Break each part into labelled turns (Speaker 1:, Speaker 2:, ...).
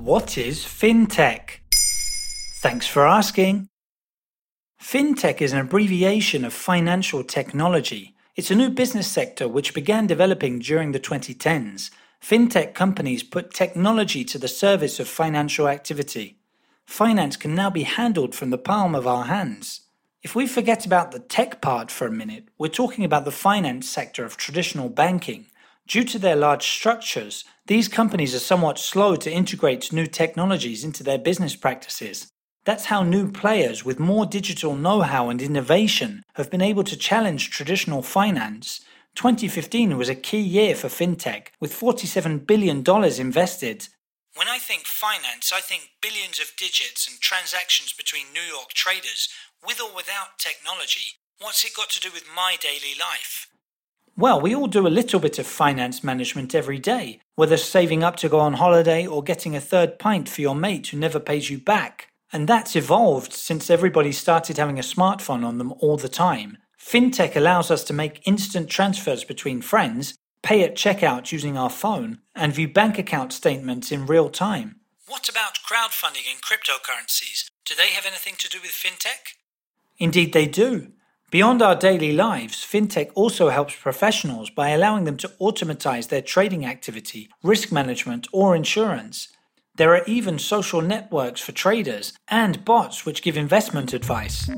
Speaker 1: What is fintech? Thanks for asking. Fintech is an abbreviation of financial technology. It's a new business sector which began developing during the 2010s. Fintech companies put technology to the service of financial activity. Finance can now be handled from the palm of our hands. If we forget about the tech part for a minute, we're talking about the finance sector of traditional banking. Due to their large structures, these companies are somewhat slow to integrate new technologies into their business practices. That's how new players with more digital know how and innovation have been able to challenge traditional finance. 2015 was a key year for fintech, with $47 billion invested. When I think finance, I think billions of digits and transactions between New York traders, with or without technology. What's it got to do with my daily life? Well, we all do a little bit of finance management every day, whether saving up to go on holiday or getting a third pint for your mate who never pays you back. And that's evolved since everybody started having a smartphone on them all the time. FinTech allows us to make instant transfers between friends, pay at checkout using our phone, and view bank account statements in real time. What about crowdfunding and cryptocurrencies? Do they have anything to do with FinTech? Indeed, they do. Beyond our daily lives, fintech also helps professionals by allowing them to automatize their trading activity, risk management, or insurance. There are even social networks for traders and bots which give investment advice.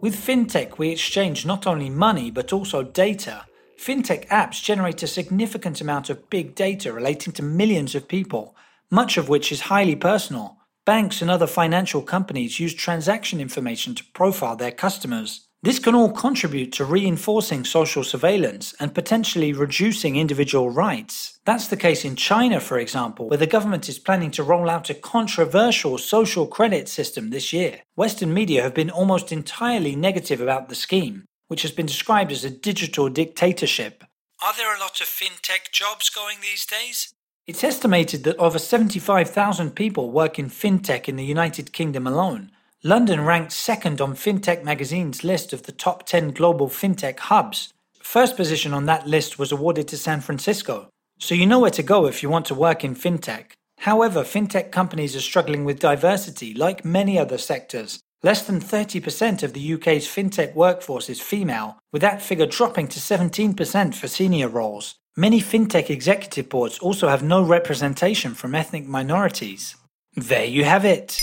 Speaker 1: With fintech, we exchange not only money but also data. Fintech apps generate a significant amount of big data relating to millions of people, much of which is highly personal. Banks and other financial companies use transaction information to profile their customers. This can all contribute to reinforcing social surveillance and potentially reducing individual rights. That's the case in China, for example, where the government is planning to roll out a controversial social credit system this year. Western media have been almost entirely negative about the scheme, which has been described as a digital dictatorship. Are there a lot of fintech jobs going these days? It's estimated that over 75,000 people work in fintech in the United Kingdom alone London ranked second on FinTech magazine's list of the top 10 global FinTech hubs. First position on that list was awarded to San Francisco. So you know where to go if you want to work in FinTech. However, FinTech companies are struggling with diversity, like many other sectors. Less than 30% of the UK's FinTech workforce is female, with that figure dropping to 17% for senior roles. Many FinTech executive boards also have no representation from ethnic minorities. There you have it.